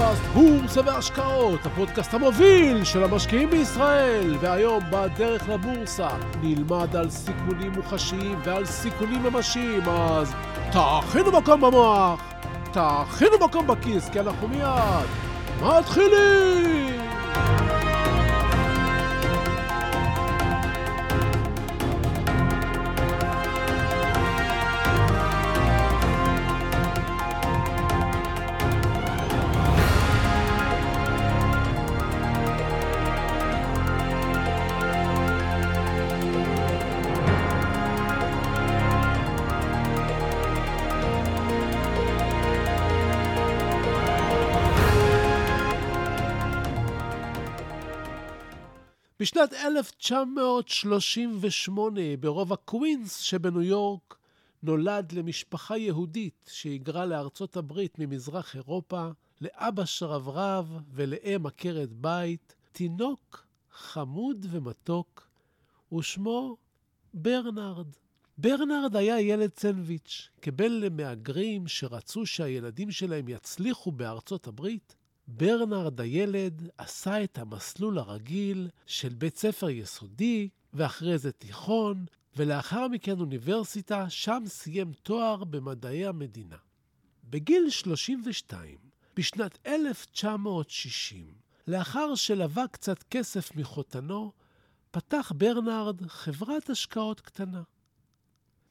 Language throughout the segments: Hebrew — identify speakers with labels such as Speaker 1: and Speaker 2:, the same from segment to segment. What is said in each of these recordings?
Speaker 1: פודקאסט בורסה והשקעות, הפודקאסט המוביל של המשקיעים בישראל. והיום בדרך לבורסה נלמד על סיכונים מוחשיים ועל סיכונים ממשיים, אז תאכינו מקום במוח, תאכינו מקום בכיס, כי אנחנו מיד מתחילים! בשנת 1938, ברובע קווינס שבניו יורק, נולד למשפחה יהודית שהיגרה לארצות הברית ממזרח אירופה, לאבא שרברב ולאם עקרת בית, תינוק חמוד ומתוק, ושמו ברנרד. ברנרד היה ילד סנדוויץ'. כבן למהגרים שרצו שהילדים שלהם יצליחו בארצות הברית, ברנרד הילד עשה את המסלול הרגיל של בית ספר יסודי, ואחרי זה תיכון, ולאחר מכן אוניברסיטה, שם סיים תואר במדעי המדינה. בגיל 32, בשנת 1960, לאחר שלווה קצת כסף מחותנו, פתח ברנרד חברת השקעות קטנה.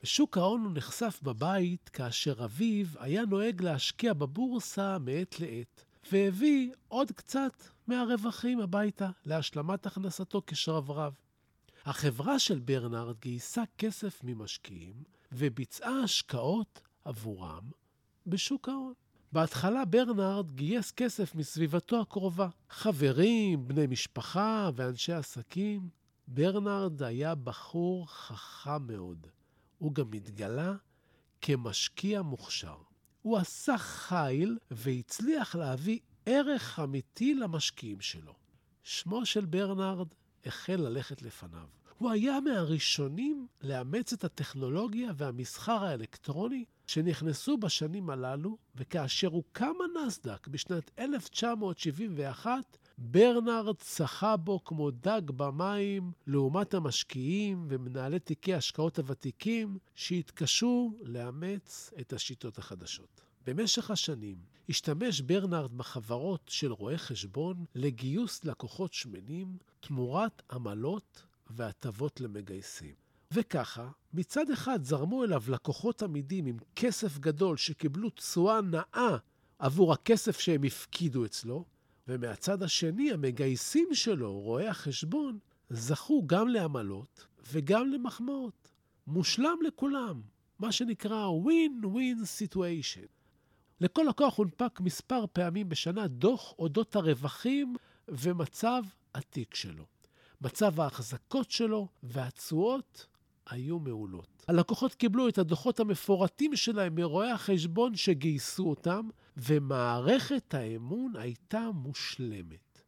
Speaker 1: בשוק ההון הוא נחשף בבית כאשר אביו היה נוהג להשקיע בבורסה מעת לעת. והביא עוד קצת מהרווחים הביתה להשלמת הכנסתו כשרברב. החברה של ברנרד גייסה כסף ממשקיעים וביצעה השקעות עבורם בשוק ההון. בהתחלה ברנרד גייס כסף מסביבתו הקרובה, חברים, בני משפחה ואנשי עסקים. ברנרד היה בחור חכם מאוד. הוא גם התגלה כמשקיע מוכשר. הוא עשה חיל והצליח להביא ערך אמיתי למשקיעים שלו. שמו של ברנרד החל ללכת לפניו. הוא היה מהראשונים לאמץ את הטכנולוגיה והמסחר האלקטרוני שנכנסו בשנים הללו, וכאשר הוקם הנסדק בשנת 1971, ברנרד צחה בו כמו דג במים לעומת המשקיעים ומנהלי תיקי השקעות הוותיקים שהתקשו לאמץ את השיטות החדשות. במשך השנים השתמש ברנרד בחברות של רואי חשבון לגיוס לקוחות שמנים תמורת עמלות והטבות למגייסים. וככה, מצד אחד זרמו אליו לקוחות עמידים עם כסף גדול שקיבלו תשואה נאה עבור הכסף שהם הפקידו אצלו, ומהצד השני, המגייסים שלו, רואי החשבון, זכו גם לעמלות וגם למחמאות. מושלם לכולם, מה שנקרא win-win situation. לכל לקוח הונפק מספר פעמים בשנה דוח אודות הרווחים ומצב התיק שלו. מצב ההחזקות שלו והתשואות היו מעולות. הלקוחות קיבלו את הדוחות המפורטים שלהם מרואי החשבון שגייסו אותם, ומערכת האמון הייתה מושלמת.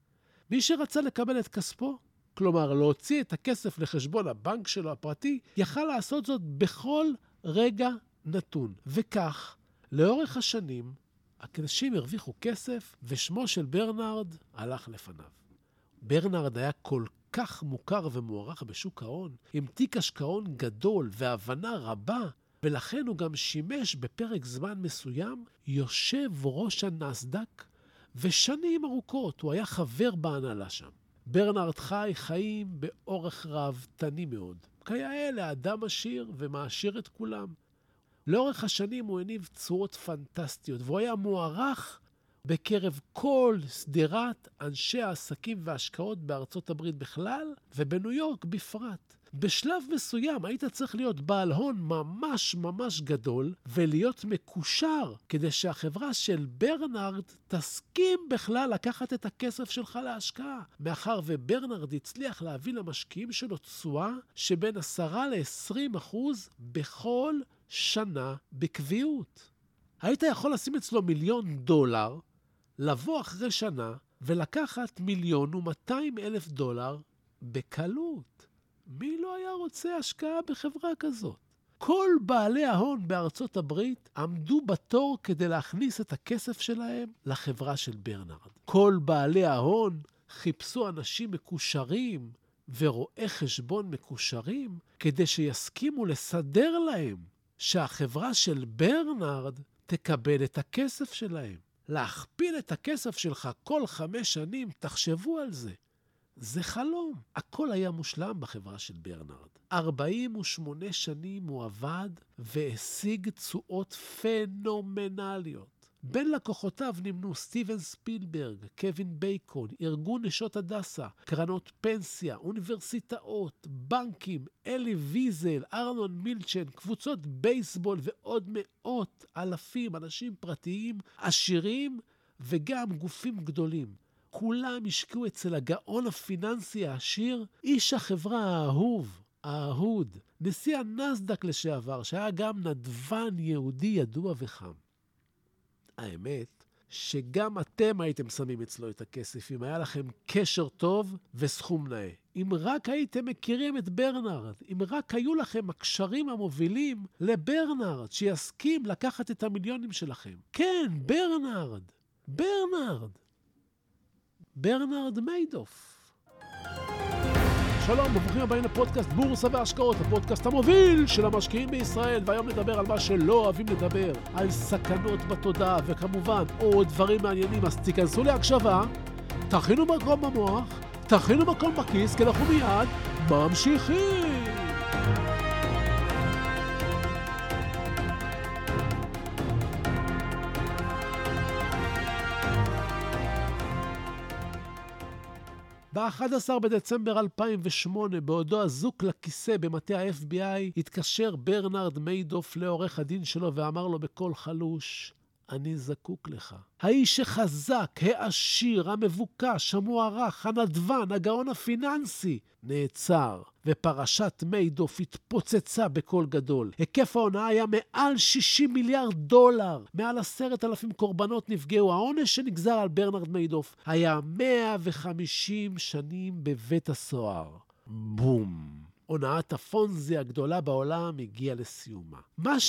Speaker 1: מי שרצה לקבל את כספו, כלומר להוציא את הכסף לחשבון הבנק שלו הפרטי, יכל לעשות זאת בכל רגע נתון. וכך, לאורך השנים, אנשים הרוויחו כסף, ושמו של ברנרד הלך לפניו. ברנרד היה כל כך מוכר ומוערך בשוק ההון, עם תיק השקעון גדול והבנה רבה, ולכן הוא גם שימש בפרק זמן מסוים יושב ראש הנסדק, ושנים ארוכות הוא היה חבר בהנהלה שם. ברנרד חי חיים באורך ראוותני מאוד. כיאה לאדם עשיר ומעשיר את כולם. לאורך השנים הוא הניב תשואות פנטסטיות, והוא היה מוערך בקרב כל שדרת אנשי העסקים וההשקעות בארצות הברית בכלל, ובניו יורק בפרט. בשלב מסוים היית צריך להיות בעל הון ממש ממש גדול ולהיות מקושר כדי שהחברה של ברנרד תסכים בכלל לקחת את הכסף שלך להשקעה. מאחר וברנרד הצליח להביא למשקיעים שלו תשואה שבין 10 ל-20 אחוז בכל שנה בקביעות. היית יכול לשים אצלו מיליון דולר, לבוא אחרי שנה ולקחת מיליון ומאתיים אלף דולר בקלות. מי לא היה רוצה השקעה בחברה כזאת? כל בעלי ההון בארצות הברית עמדו בתור כדי להכניס את הכסף שלהם לחברה של ברנרד. כל בעלי ההון חיפשו אנשים מקושרים ורואי חשבון מקושרים כדי שיסכימו לסדר להם שהחברה של ברנרד תקבל את הכסף שלהם. להכפיל את הכסף שלך כל חמש שנים, תחשבו על זה. זה חלום. הכל היה מושלם בחברה של ברנרד. 48 שנים הוא עבד והשיג תשואות פנומנליות. בין לקוחותיו נמנו סטיבן ספילברג, קווין בייקון, ארגון נשות הדסה, קרנות פנסיה, אוניברסיטאות, בנקים, אלי ויזל, ארנון מילצ'ן, קבוצות בייסבול ועוד מאות אלפים אנשים פרטיים, עשירים וגם גופים גדולים. כולם השקיעו אצל הגאון הפיננסי העשיר, איש החברה האהוב, האהוד, נשיא הנסדק לשעבר, שהיה גם נדבן יהודי ידוע וחם. האמת, שגם אתם הייתם שמים אצלו את הכסף, אם היה לכם קשר טוב וסכום נאה. אם רק הייתם מכירים את ברנרד, אם רק היו לכם הקשרים המובילים לברנרד, שיסכים לקחת את המיליונים שלכם. כן, ברנרד, ברנרד. ברנרד מיידוף. שלום, וברוכים הבאים לפודקאסט בורסה והשקעות, הפודקאסט המוביל של המשקיעים בישראל, והיום נדבר על מה שלא אוהבים לדבר, על סכנות בתודעה, וכמובן עוד דברים מעניינים, אז תיכנסו להקשבה, תכינו מקום במוח, תכינו מקום בכיס, כי אנחנו מיד ממשיכים. ב-11 בדצמבר 2008, בעודו אזוק לכיסא במטה ה-FBI, התקשר ברנרד מיידוף לעורך הדין שלו ואמר לו בקול חלוש, אני זקוק לך. האיש החזק, העשיר, המבוקש, המוערך, הנדבן, הגאון הפיננסי, נעצר, ופרשת מיידוף התפוצצה בקול גדול. היקף ההונאה היה מעל 60 מיליארד דולר. מעל עשרת אלפים קורבנות נפגעו. העונש שנגזר על ברנרד מיידוף היה 150 שנים בבית הסוהר. בום. הונאת הפונזי הגדולה בעולם הגיעה לסיומה. מה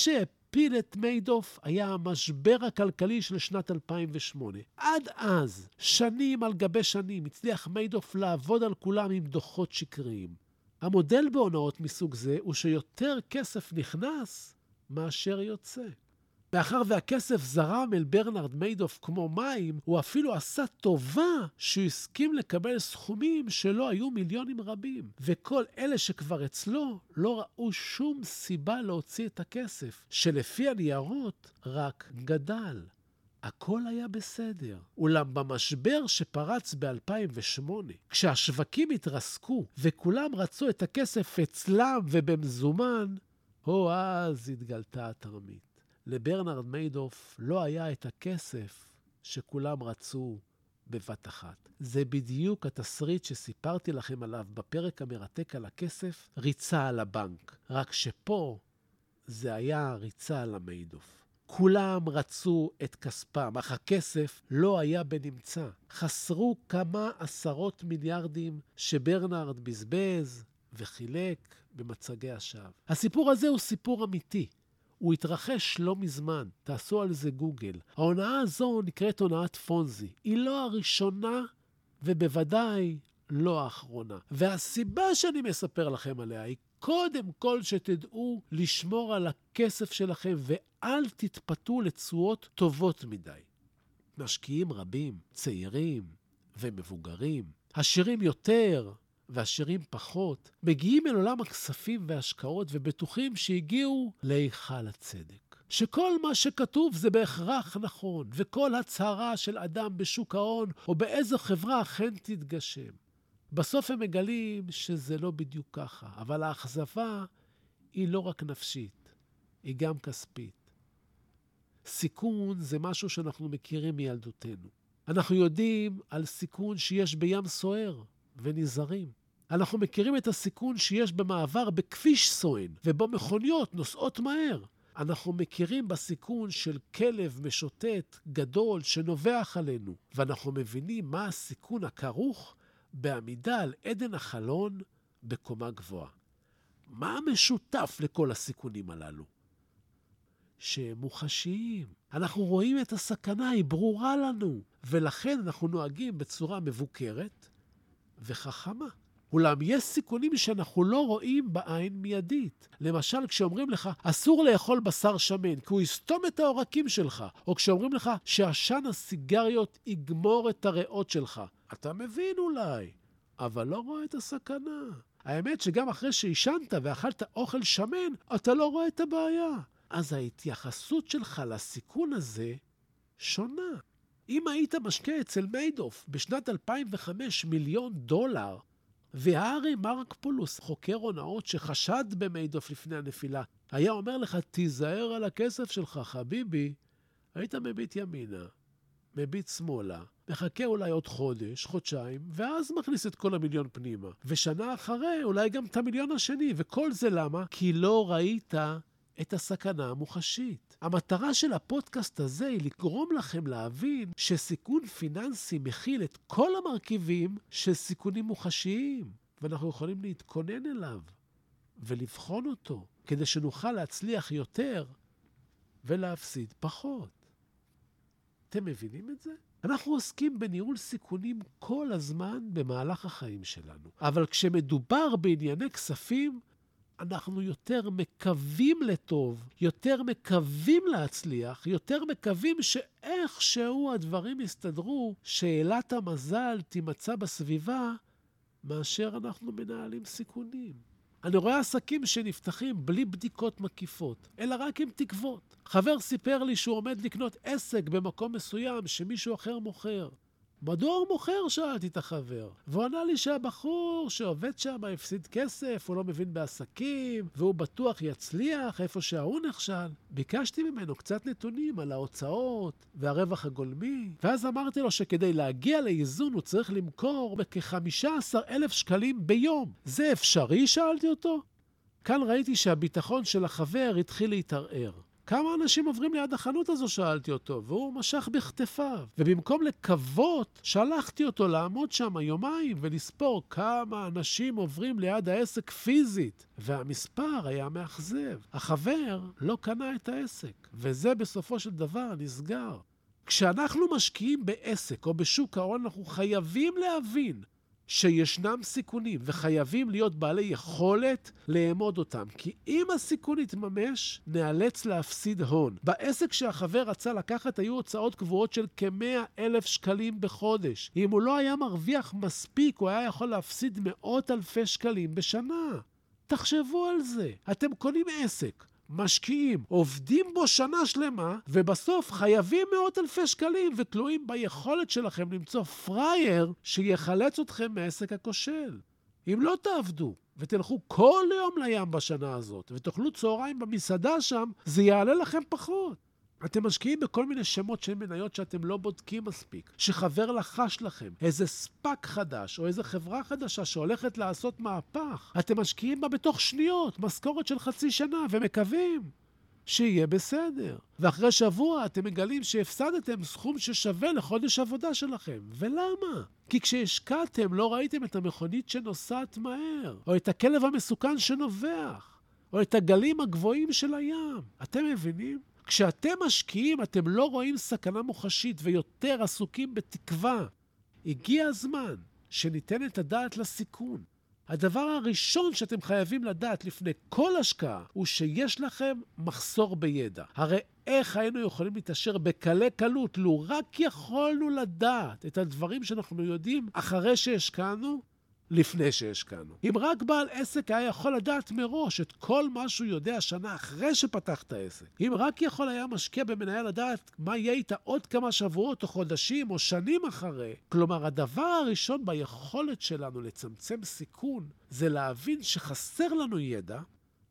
Speaker 1: שהפיל את מיידוף היה המשבר הכלכלי של שנת 2008. עד אז, שנים על גבי שנים, הצליח מיידוף לעבוד על כולם עם דוחות שקריים. המודל בהונאות מסוג זה הוא שיותר כסף נכנס מאשר יוצא. מאחר והכסף זרם אל ברנרד מיידוף כמו מים, הוא אפילו עשה טובה שהוא הסכים לקבל סכומים שלא היו מיליונים רבים. וכל אלה שכבר אצלו לא ראו שום סיבה להוציא את הכסף, שלפי הניירות רק גדל. הכל היה בסדר. אולם במשבר שפרץ ב-2008, כשהשווקים התרסקו וכולם רצו את הכסף אצלם ובמזומן, הו, אז התגלתה התרמית. לברנרד מיידוף לא היה את הכסף שכולם רצו בבת אחת. זה בדיוק התסריט שסיפרתי לכם עליו בפרק המרתק על הכסף, ריצה על הבנק. רק שפה זה היה ריצה על המיידוף. כולם רצו את כספם, אך הכסף לא היה בנמצא. חסרו כמה עשרות מיליארדים שברנרד בזבז וחילק במצגי השווא. הסיפור הזה הוא סיפור אמיתי. הוא התרחש לא מזמן, תעשו על זה גוגל. ההונאה הזו נקראת הונאת פונזי. היא לא הראשונה ובוודאי לא האחרונה. והסיבה שאני מספר לכם עליה היא קודם כל שתדעו לשמור על הכסף שלכם ואל תתפתו לתשואות טובות מדי. משקיעים רבים, צעירים ומבוגרים, עשירים יותר ועשירים פחות, מגיעים אל עולם הכספים וההשקעות ובטוחים שהגיעו להיכל הצדק. שכל מה שכתוב זה בהכרח נכון, וכל הצהרה של אדם בשוק ההון או באיזו חברה אכן תתגשם. בסוף הם מגלים שזה לא בדיוק ככה, אבל האכזבה היא לא רק נפשית, היא גם כספית. סיכון זה משהו שאנחנו מכירים מילדותנו. אנחנו יודעים על סיכון שיש בים סוער, ונזהרים. אנחנו מכירים את הסיכון שיש במעבר בכביש סואן, ובו מכוניות נוסעות מהר. אנחנו מכירים בסיכון של כלב משוטט גדול שנובח עלינו, ואנחנו מבינים מה הסיכון הכרוך בעמידה על עדן החלון בקומה גבוהה. מה המשותף לכל הסיכונים הללו? שהם מוחשיים. אנחנו רואים את הסכנה, היא ברורה לנו, ולכן אנחנו נוהגים בצורה מבוקרת וחכמה. אולם יש סיכונים שאנחנו לא רואים בעין מיידית. למשל, כשאומרים לך, אסור לאכול בשר שמן, כי הוא יסתום את העורקים שלך, או כשאומרים לך שעשן הסיגריות יגמור את הריאות שלך. אתה מבין אולי, אבל לא רואה את הסכנה. האמת שגם אחרי שעישנת ואכלת אוכל שמן, אתה לא רואה את הבעיה. אז ההתייחסות שלך לסיכון הזה שונה. אם היית משקיע אצל מיידוף בשנת 2005 מיליון דולר, והארי מרקפולוס, חוקר הונאות שחשד במיידוף לפני הנפילה, היה אומר לך, תיזהר על הכסף שלך, חביבי, היית מביט ימינה, מביט שמאלה, מחכה אולי עוד חודש, חודשיים, ואז מכניס את כל המיליון פנימה. ושנה אחרי, אולי גם את המיליון השני. וכל זה למה? כי לא ראית את הסכנה המוחשית. המטרה של הפודקאסט הזה היא לגרום לכם להבין שסיכון פיננסי מכיל את כל המרכיבים של סיכונים מוחשיים, ואנחנו יכולים להתכונן אליו ולבחון אותו, כדי שנוכל להצליח יותר ולהפסיד פחות. אתם מבינים את זה? אנחנו עוסקים בניהול סיכונים כל הזמן במהלך החיים שלנו, אבל כשמדובר בענייני כספים, אנחנו יותר מקווים לטוב, יותר מקווים להצליח, יותר מקווים שאיכשהו הדברים יסתדרו, שאלת המזל תימצא בסביבה, מאשר אנחנו מנהלים סיכונים. אני רואה עסקים שנפתחים בלי בדיקות מקיפות, אלא רק עם תקוות. חבר סיפר לי שהוא עומד לקנות עסק במקום מסוים שמישהו אחר מוכר. מדוע הוא מוכר? שאלתי את החבר. והוא ענה לי שהבחור שעובד שם הפסיד כסף, הוא לא מבין בעסקים, והוא בטוח יצליח איפה שההוא נכשל. ביקשתי ממנו קצת נתונים על ההוצאות והרווח הגולמי, ואז אמרתי לו שכדי להגיע לאיזון הוא צריך למכור בכ-15 אלף שקלים ביום. זה אפשרי? שאלתי אותו. כאן ראיתי שהביטחון של החבר התחיל להתערער. כמה אנשים עוברים ליד החנות הזו? שאלתי אותו, והוא משך בכתפיו. ובמקום לקוות, שלחתי אותו לעמוד שם יומיים ולספור כמה אנשים עוברים ליד העסק פיזית. והמספר היה מאכזב. החבר לא קנה את העסק, וזה בסופו של דבר נסגר. כשאנחנו משקיעים בעסק או בשוק ההון, אנחנו חייבים להבין שישנם סיכונים וחייבים להיות בעלי יכולת לאמוד אותם. כי אם הסיכון יתממש, נאלץ להפסיד הון. בעסק שהחבר רצה לקחת היו הוצאות קבועות של כ-100 אלף שקלים בחודש. אם הוא לא היה מרוויח מספיק, הוא היה יכול להפסיד מאות אלפי שקלים בשנה. תחשבו על זה. אתם קונים עסק, משקיעים, עובדים בו שנה שלמה, ובסוף חייבים מאות אלפי שקלים ותלויים ביכולת שלכם למצוא פראייר שיחלץ אתכם מעסק הכושל. אם לא תעבדו ותלכו כל יום לים בשנה הזאת ותאכלו צהריים במסעדה שם, זה יעלה לכם פחות. אתם משקיעים בכל מיני שמות של מניות שאתם לא בודקים מספיק, שחבר לחש לכם, איזה ספאק חדש או איזה חברה חדשה שהולכת לעשות מהפך. אתם משקיעים בה בתוך שניות, משכורת של חצי שנה, ומקווים שיהיה בסדר. ואחרי שבוע אתם מגלים שהפסדתם סכום ששווה לחודש עבודה שלכם. ולמה? כי כשהשקעתם לא ראיתם את המכונית שנוסעת מהר, או את הכלב המסוכן שנובח, או את הגלים הגבוהים של הים. אתם מבינים? כשאתם משקיעים, אתם לא רואים סכנה מוחשית ויותר עסוקים בתקווה. הגיע הזמן שניתן את הדעת לסיכון. הדבר הראשון שאתם חייבים לדעת לפני כל השקעה הוא שיש לכם מחסור בידע. הרי איך היינו יכולים להתעשר בקלי קלות לו רק יכולנו לדעת את הדברים שאנחנו יודעים אחרי שהשקענו? לפני שהשקענו. אם רק בעל עסק היה יכול לדעת מראש את כל מה שהוא יודע שנה אחרי שפתח את העסק, אם רק יכול היה משקיע במניה לדעת מה יהיה איתה עוד כמה שבועות או חודשים או שנים אחרי, כלומר, הדבר הראשון ביכולת שלנו לצמצם סיכון זה להבין שחסר לנו ידע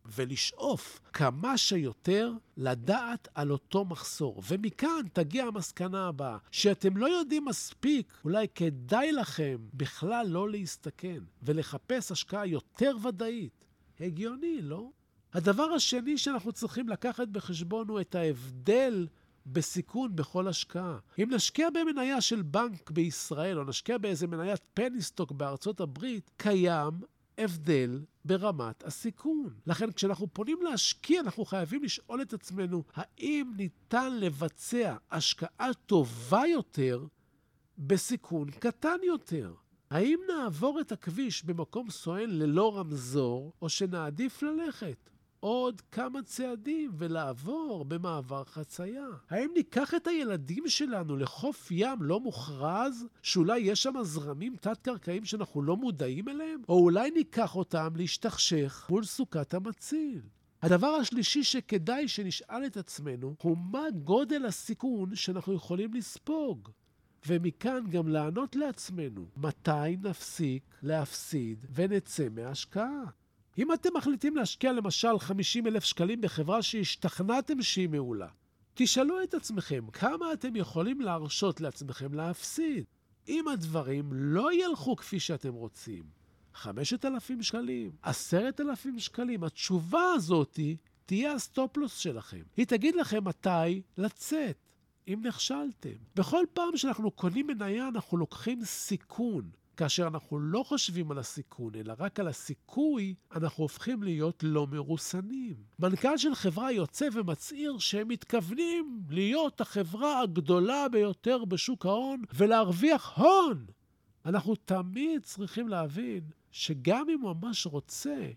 Speaker 1: ולשאוף כמה שיותר לדעת על אותו מחסור. ומכאן תגיע המסקנה הבאה, שאתם לא יודעים מספיק, אולי כדאי לכם בכלל לא להסתכן ולחפש השקעה יותר ודאית. הגיוני, לא? הדבר השני שאנחנו צריכים לקחת בחשבון הוא את ההבדל בסיכון בכל השקעה. אם נשקיע במניה של בנק בישראל, או נשקיע באיזה מניית פניסטוק בארצות הברית, קיים הבדל ברמת הסיכון. לכן כשאנחנו פונים להשקיע, אנחנו חייבים לשאול את עצמנו, האם ניתן לבצע השקעה טובה יותר בסיכון קטן יותר? האם נעבור את הכביש במקום סואן ללא רמזור, או שנעדיף ללכת עוד כמה צעדים ולעבור במעבר חצייה? האם ניקח את הילדים שלנו לחוף ים לא מוכרז, שאולי יש שם זרמים תת-קרקעיים שאנחנו לא מודעים אליהם? או אולי ניקח אותם להשתכשך מול סוכת המציל? הדבר השלישי שכדאי שנשאל את עצמנו הוא מה גודל הסיכון שאנחנו יכולים לספוג. ומכאן גם לענות לעצמנו, מתי נפסיק להפסיד ונצא מהשקעה? אם אתם מחליטים להשקיע למשל 50 אלף שקלים בחברה שהשתכנעתם שהיא מעולה, תשאלו את עצמכם כמה אתם יכולים להרשות לעצמכם להפסיד. אם הדברים לא ילכו כפי שאתם רוצים, 5,000 שקלים, 10,000 שקלים, התשובה הזאת תהיה הסטופלוס שלכם. היא תגיד לכם מתי לצאת. אם נכשלתם. בכל פעם שאנחנו קונים מניה, אנחנו לוקחים סיכון. כאשר אנחנו לא חושבים על הסיכון, אלא רק על הסיכוי, אנחנו הופכים להיות לא מרוסנים. מנכ"ל של חברה יוצא ומצהיר שהם מתכוונים להיות החברה הגדולה ביותר בשוק ההון ולהרוויח הון. אנחנו תמיד צריכים להבין שגם אם הוא ממש רוצה,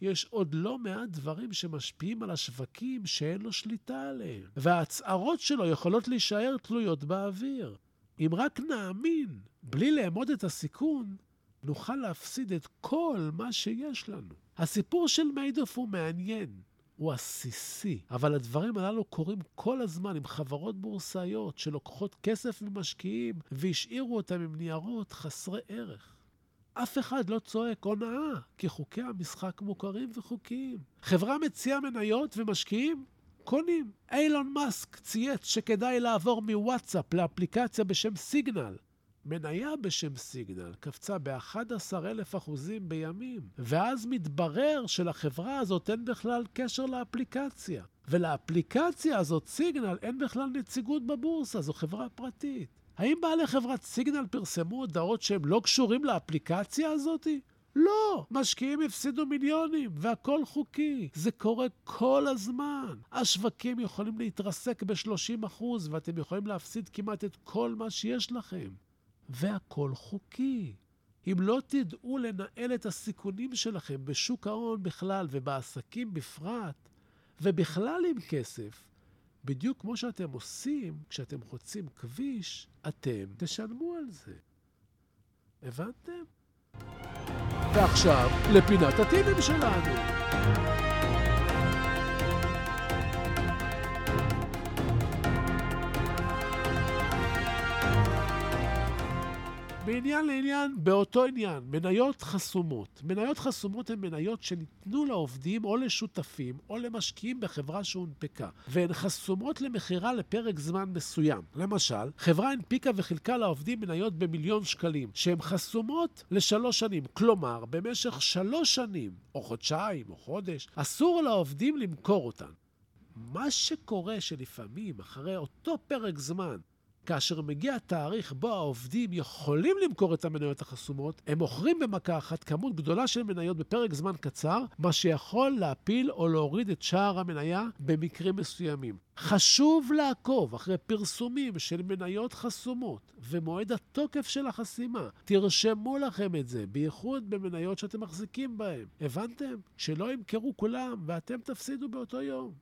Speaker 1: יש עוד לא מעט דברים שמשפיעים על השווקים שאין לו שליטה עליהם, וההצהרות שלו יכולות להישאר תלויות באוויר. אם רק נאמין, בלי לאמוד את הסיכון, נוכל להפסיד את כל מה שיש לנו. הסיפור של מיידוף הוא מעניין, הוא עסיסי, אבל הדברים הללו קורים כל הזמן עם חברות בורסאיות שלוקחות כסף ממשקיעים והשאירו אותם עם ניירות חסרי ערך. אף אחד לא צועק הונאה, כי חוקי המשחק מוכרים וחוקיים. חברה מציעה מניות ומשקיעים קונים. אילון מאסק צייץ שכדאי לעבור מוואטסאפ לאפליקציה בשם סיגנל. מניה בשם סיגנל קפצה ב-11,000 אחוזים בימים, ואז מתברר שלחברה הזאת אין בכלל קשר לאפליקציה. ולאפליקציה הזאת, סיגנל, אין בכלל נציגות בבורסה, זו חברה פרטית. האם בעלי חברת סיגנל פרסמו הודעות שהם לא קשורים לאפליקציה הזאת? לא, משקיעים הפסידו מיליונים, והכל חוקי. זה קורה כל הזמן. השווקים יכולים להתרסק ב-30%, ואתם יכולים להפסיד כמעט את כל מה שיש לכם. והכל חוקי. אם לא תדעו לנהל את הסיכונים שלכם בשוק ההון בכלל ובעסקים בפרט, ובכלל עם כסף, בדיוק כמו שאתם עושים כשאתם חוצים כביש, אתם תשלמו על זה. הבנתם? ועכשיו, לפינת הטילים שלנו. מעניין לעניין, באותו עניין, מניות חסומות. מניות חסומות הן מניות שניתנו לעובדים או לשותפים או למשקיעים בחברה שהונפקה, והן חסומות למכירה לפרק זמן מסוים. למשל, חברה הנפיקה וחילקה לעובדים מניות במיליון שקלים, שהן חסומות לשלוש שנים. כלומר, במשך שלוש שנים, או חודשיים, או חודש, אסור לעובדים למכור אותן. מה שקורה שלפעמים, אחרי אותו פרק זמן, כאשר מגיע התאריך בו העובדים יכולים למכור את המניות החסומות, הם מוכרים במכה אחת כמות גדולה של מניות בפרק זמן קצר, מה שיכול להפיל או להוריד את שער המניה במקרים מסוימים. חשוב לעקוב אחרי פרסומים של מניות חסומות ומועד התוקף של החסימה. תרשמו לכם את זה, בייחוד במניות שאתם מחזיקים בהן. הבנתם? שלא ימכרו כולם ואתם תפסידו באותו יום.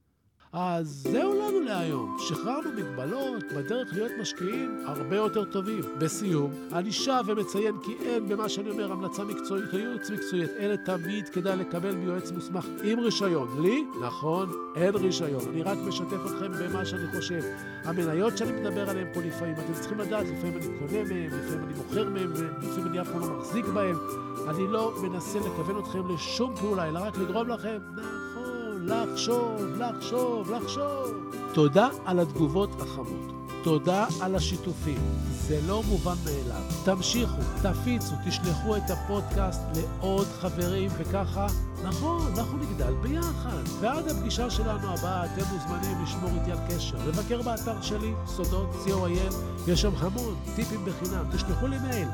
Speaker 1: אז זהו לנו להיום. שחררנו מגבלות בדרך להיות משקיעים הרבה יותר טובים. בסיום, אני שב ומציין כי אין במה שאני אומר המלצה מקצועית או ייעוץ מקצועית, אלא תמיד כדאי לקבל מיועץ מוסמך עם רישיון. לי, נכון, אין רישיון. אני רק משתף אתכם במה שאני חושב. המניות שאני מדבר עליהן פה לפעמים, אתם צריכים לדעת, לפעמים אני קונה מהן, לפעמים אני מוכר מהן, ולפעמים אני אף פעם לא מחזיק בהן. אני לא מנסה לכוון אתכם לשום פעולה, אלא רק לגרום לכם, לחשוב, לחשוב, לחשוב. תודה על התגובות החמות. תודה על השיתופים. זה לא מובן מאליו. תמשיכו, תפיצו, תשלחו את הפודקאסט לעוד חברים, וככה, נכון, אנחנו נגדל ביחד. ועד הפגישה שלנו הבאה, אתם מוזמנים לשמור איתי על קשר. לבקר באתר שלי, סודות, co.il, יש שם המון טיפים בחינם. תשלחו לי מייל,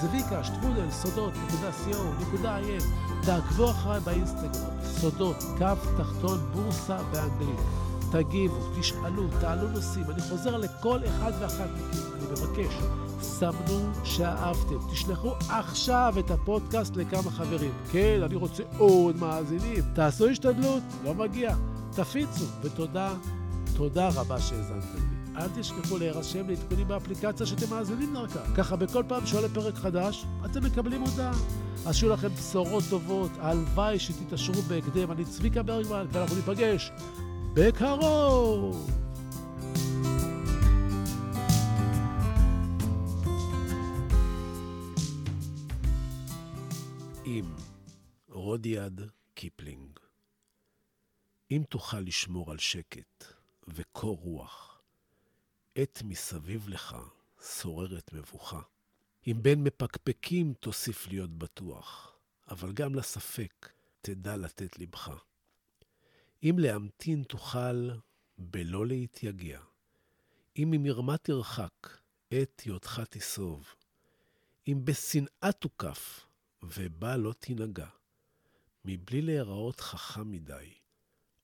Speaker 1: זביקה, שטרודל, סודות, נקודה co.il. תעקבו אחריי באינסטגרם, סודות, קו תחתון בורסה באנגלית. תגיבו, תשאלו, תעלו נושאים. אני חוזר לכל אחד ואחת מכם. אני מבקש, סמנו שאהבתם. תשלחו עכשיו את הפודקאסט לכמה חברים. כן, אני רוצה עוד מאזינים. תעשו השתדלות, לא מגיע. תפיצו, ותודה, תודה רבה שהאזנתם. אל תשכחו להירשם לעדכונים באפליקציה שאתם מאזינים דרכה. ככה בכל פעם שעולה פרק חדש, אתם מקבלים הודעה. אז שיהיו לכם בשורות טובות, הלוואי שתתעשרו בהקדם. אני צביקה ברגמן, ואנחנו ניפגש בקרוב! אם רודיארד קיפלינג אם תוכל לשמור על שקט וקור רוח, עת מסביב לך שוררת מבוכה. אם בין מפקפקים תוסיף להיות בטוח, אבל גם לספק תדע לתת לבך. אם להמתין תוכל בלא להתייגע, אם ממרמה תרחק, עת היותך תסוב, אם בשנאה תוקף, ובה לא תנהגע, מבלי להיראות חכם מדי,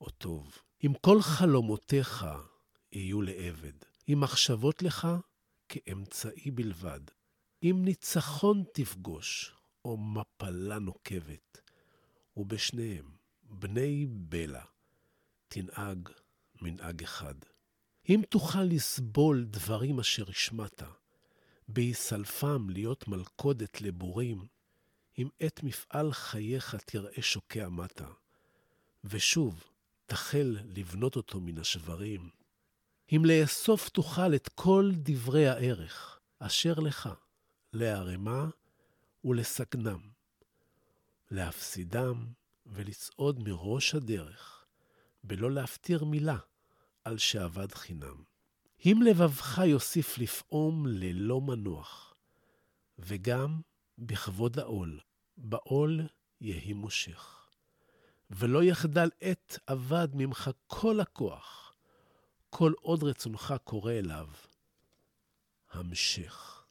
Speaker 1: או טוב. אם כל חלומותיך יהיו לעבד, אם מחשבות לך כאמצעי בלבד, אם ניצחון תפגוש, או מפלה נוקבת, ובשניהם בני בלע, תנהג מנהג אחד. אם תוכל לסבול דברים אשר השמעת, בהיסלפם להיות מלכודת לבורים, אם עת מפעל חייך תראה שוקע מטה, ושוב תחל לבנות אותו מן השברים, אם לאסוף תוכל את כל דברי הערך אשר לך, להרמה ולסכנם, להפסידם ולצעוד מראש הדרך, בלא להפטיר מילה על שאבד חינם. אם לבבך יוסיף לפעום ללא מנוח, וגם בכבוד העול, בעול יהי מושך. ולא יחדל עת אבד ממך כל הכוח, כל עוד רצונך קורא אליו. המשך.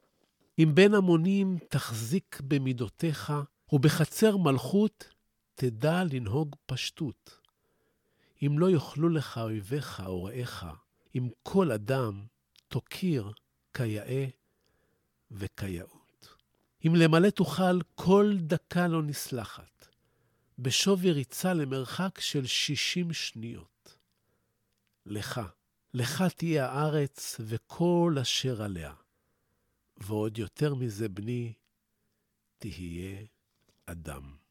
Speaker 1: אם בין המונים תחזיק במידותיך, ובחצר מלכות תדע לנהוג פשטות. אם לא יאכלו לך אויביך או רעיך, אם כל אדם תוקיר כיאה וכיאות. אם למלא תוכל כל דקה לא נסלחת, בשווי ריצה למרחק של שישים שניות. לך, לך תהיה הארץ וכל אשר עליה, ועוד יותר מזה, בני, תהיה אדם.